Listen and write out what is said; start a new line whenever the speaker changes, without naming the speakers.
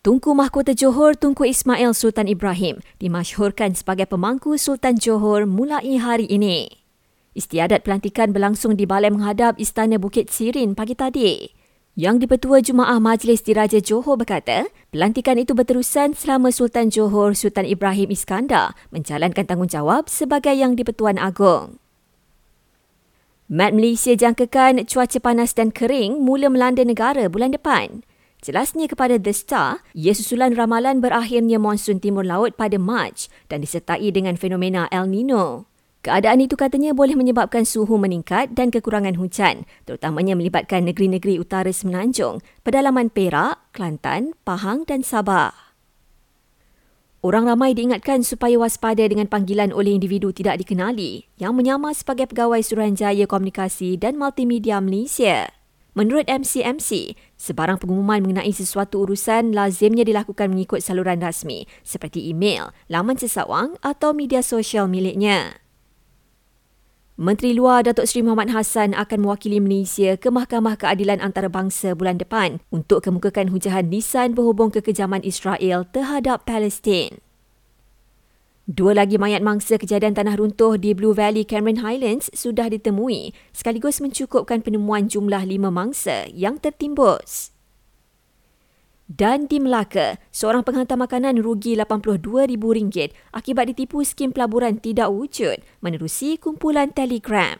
Tunku Mahkota Johor Tunku Ismail Sultan Ibrahim dimasyhurkan sebagai pemangku Sultan Johor mulai hari ini. Istiadat pelantikan berlangsung di Balai Menghadap Istana Bukit Sirin pagi tadi. Yang Dipertua Jumaah Majlis Diraja Johor berkata, pelantikan itu berterusan selama Sultan Johor Sultan Ibrahim Iskandar menjalankan tanggungjawab sebagai Yang Dipertuan Agong. Mat Malaysia jangkakan cuaca panas dan kering mula melanda negara bulan depan. Jelasnya kepada The Star, ia susulan ramalan berakhirnya monsun timur laut pada Mac dan disertai dengan fenomena El Nino. Keadaan itu katanya boleh menyebabkan suhu meningkat dan kekurangan hujan, terutamanya melibatkan negeri-negeri utara Semenanjung, pedalaman Perak, Kelantan, Pahang dan Sabah. Orang ramai diingatkan supaya waspada dengan panggilan oleh individu tidak dikenali yang menyamar sebagai pegawai Suruhanjaya Komunikasi dan Multimedia Malaysia. Menurut MCMC, sebarang pengumuman mengenai sesuatu urusan lazimnya dilakukan mengikut saluran rasmi seperti email, laman sesawang atau media sosial miliknya. Menteri Luar Datuk Seri Muhammad Hassan akan mewakili Malaysia ke Mahkamah Keadilan Antarabangsa bulan depan untuk kemukakan hujahan lisan berhubung kekejaman Israel terhadap Palestin. Dua lagi mayat mangsa kejadian tanah runtuh di Blue Valley Cameron Highlands sudah ditemui sekaligus mencukupkan penemuan jumlah lima mangsa yang tertimbus. Dan di Melaka, seorang penghantar makanan rugi RM82,000 akibat ditipu skim pelaburan tidak wujud menerusi kumpulan Telegram.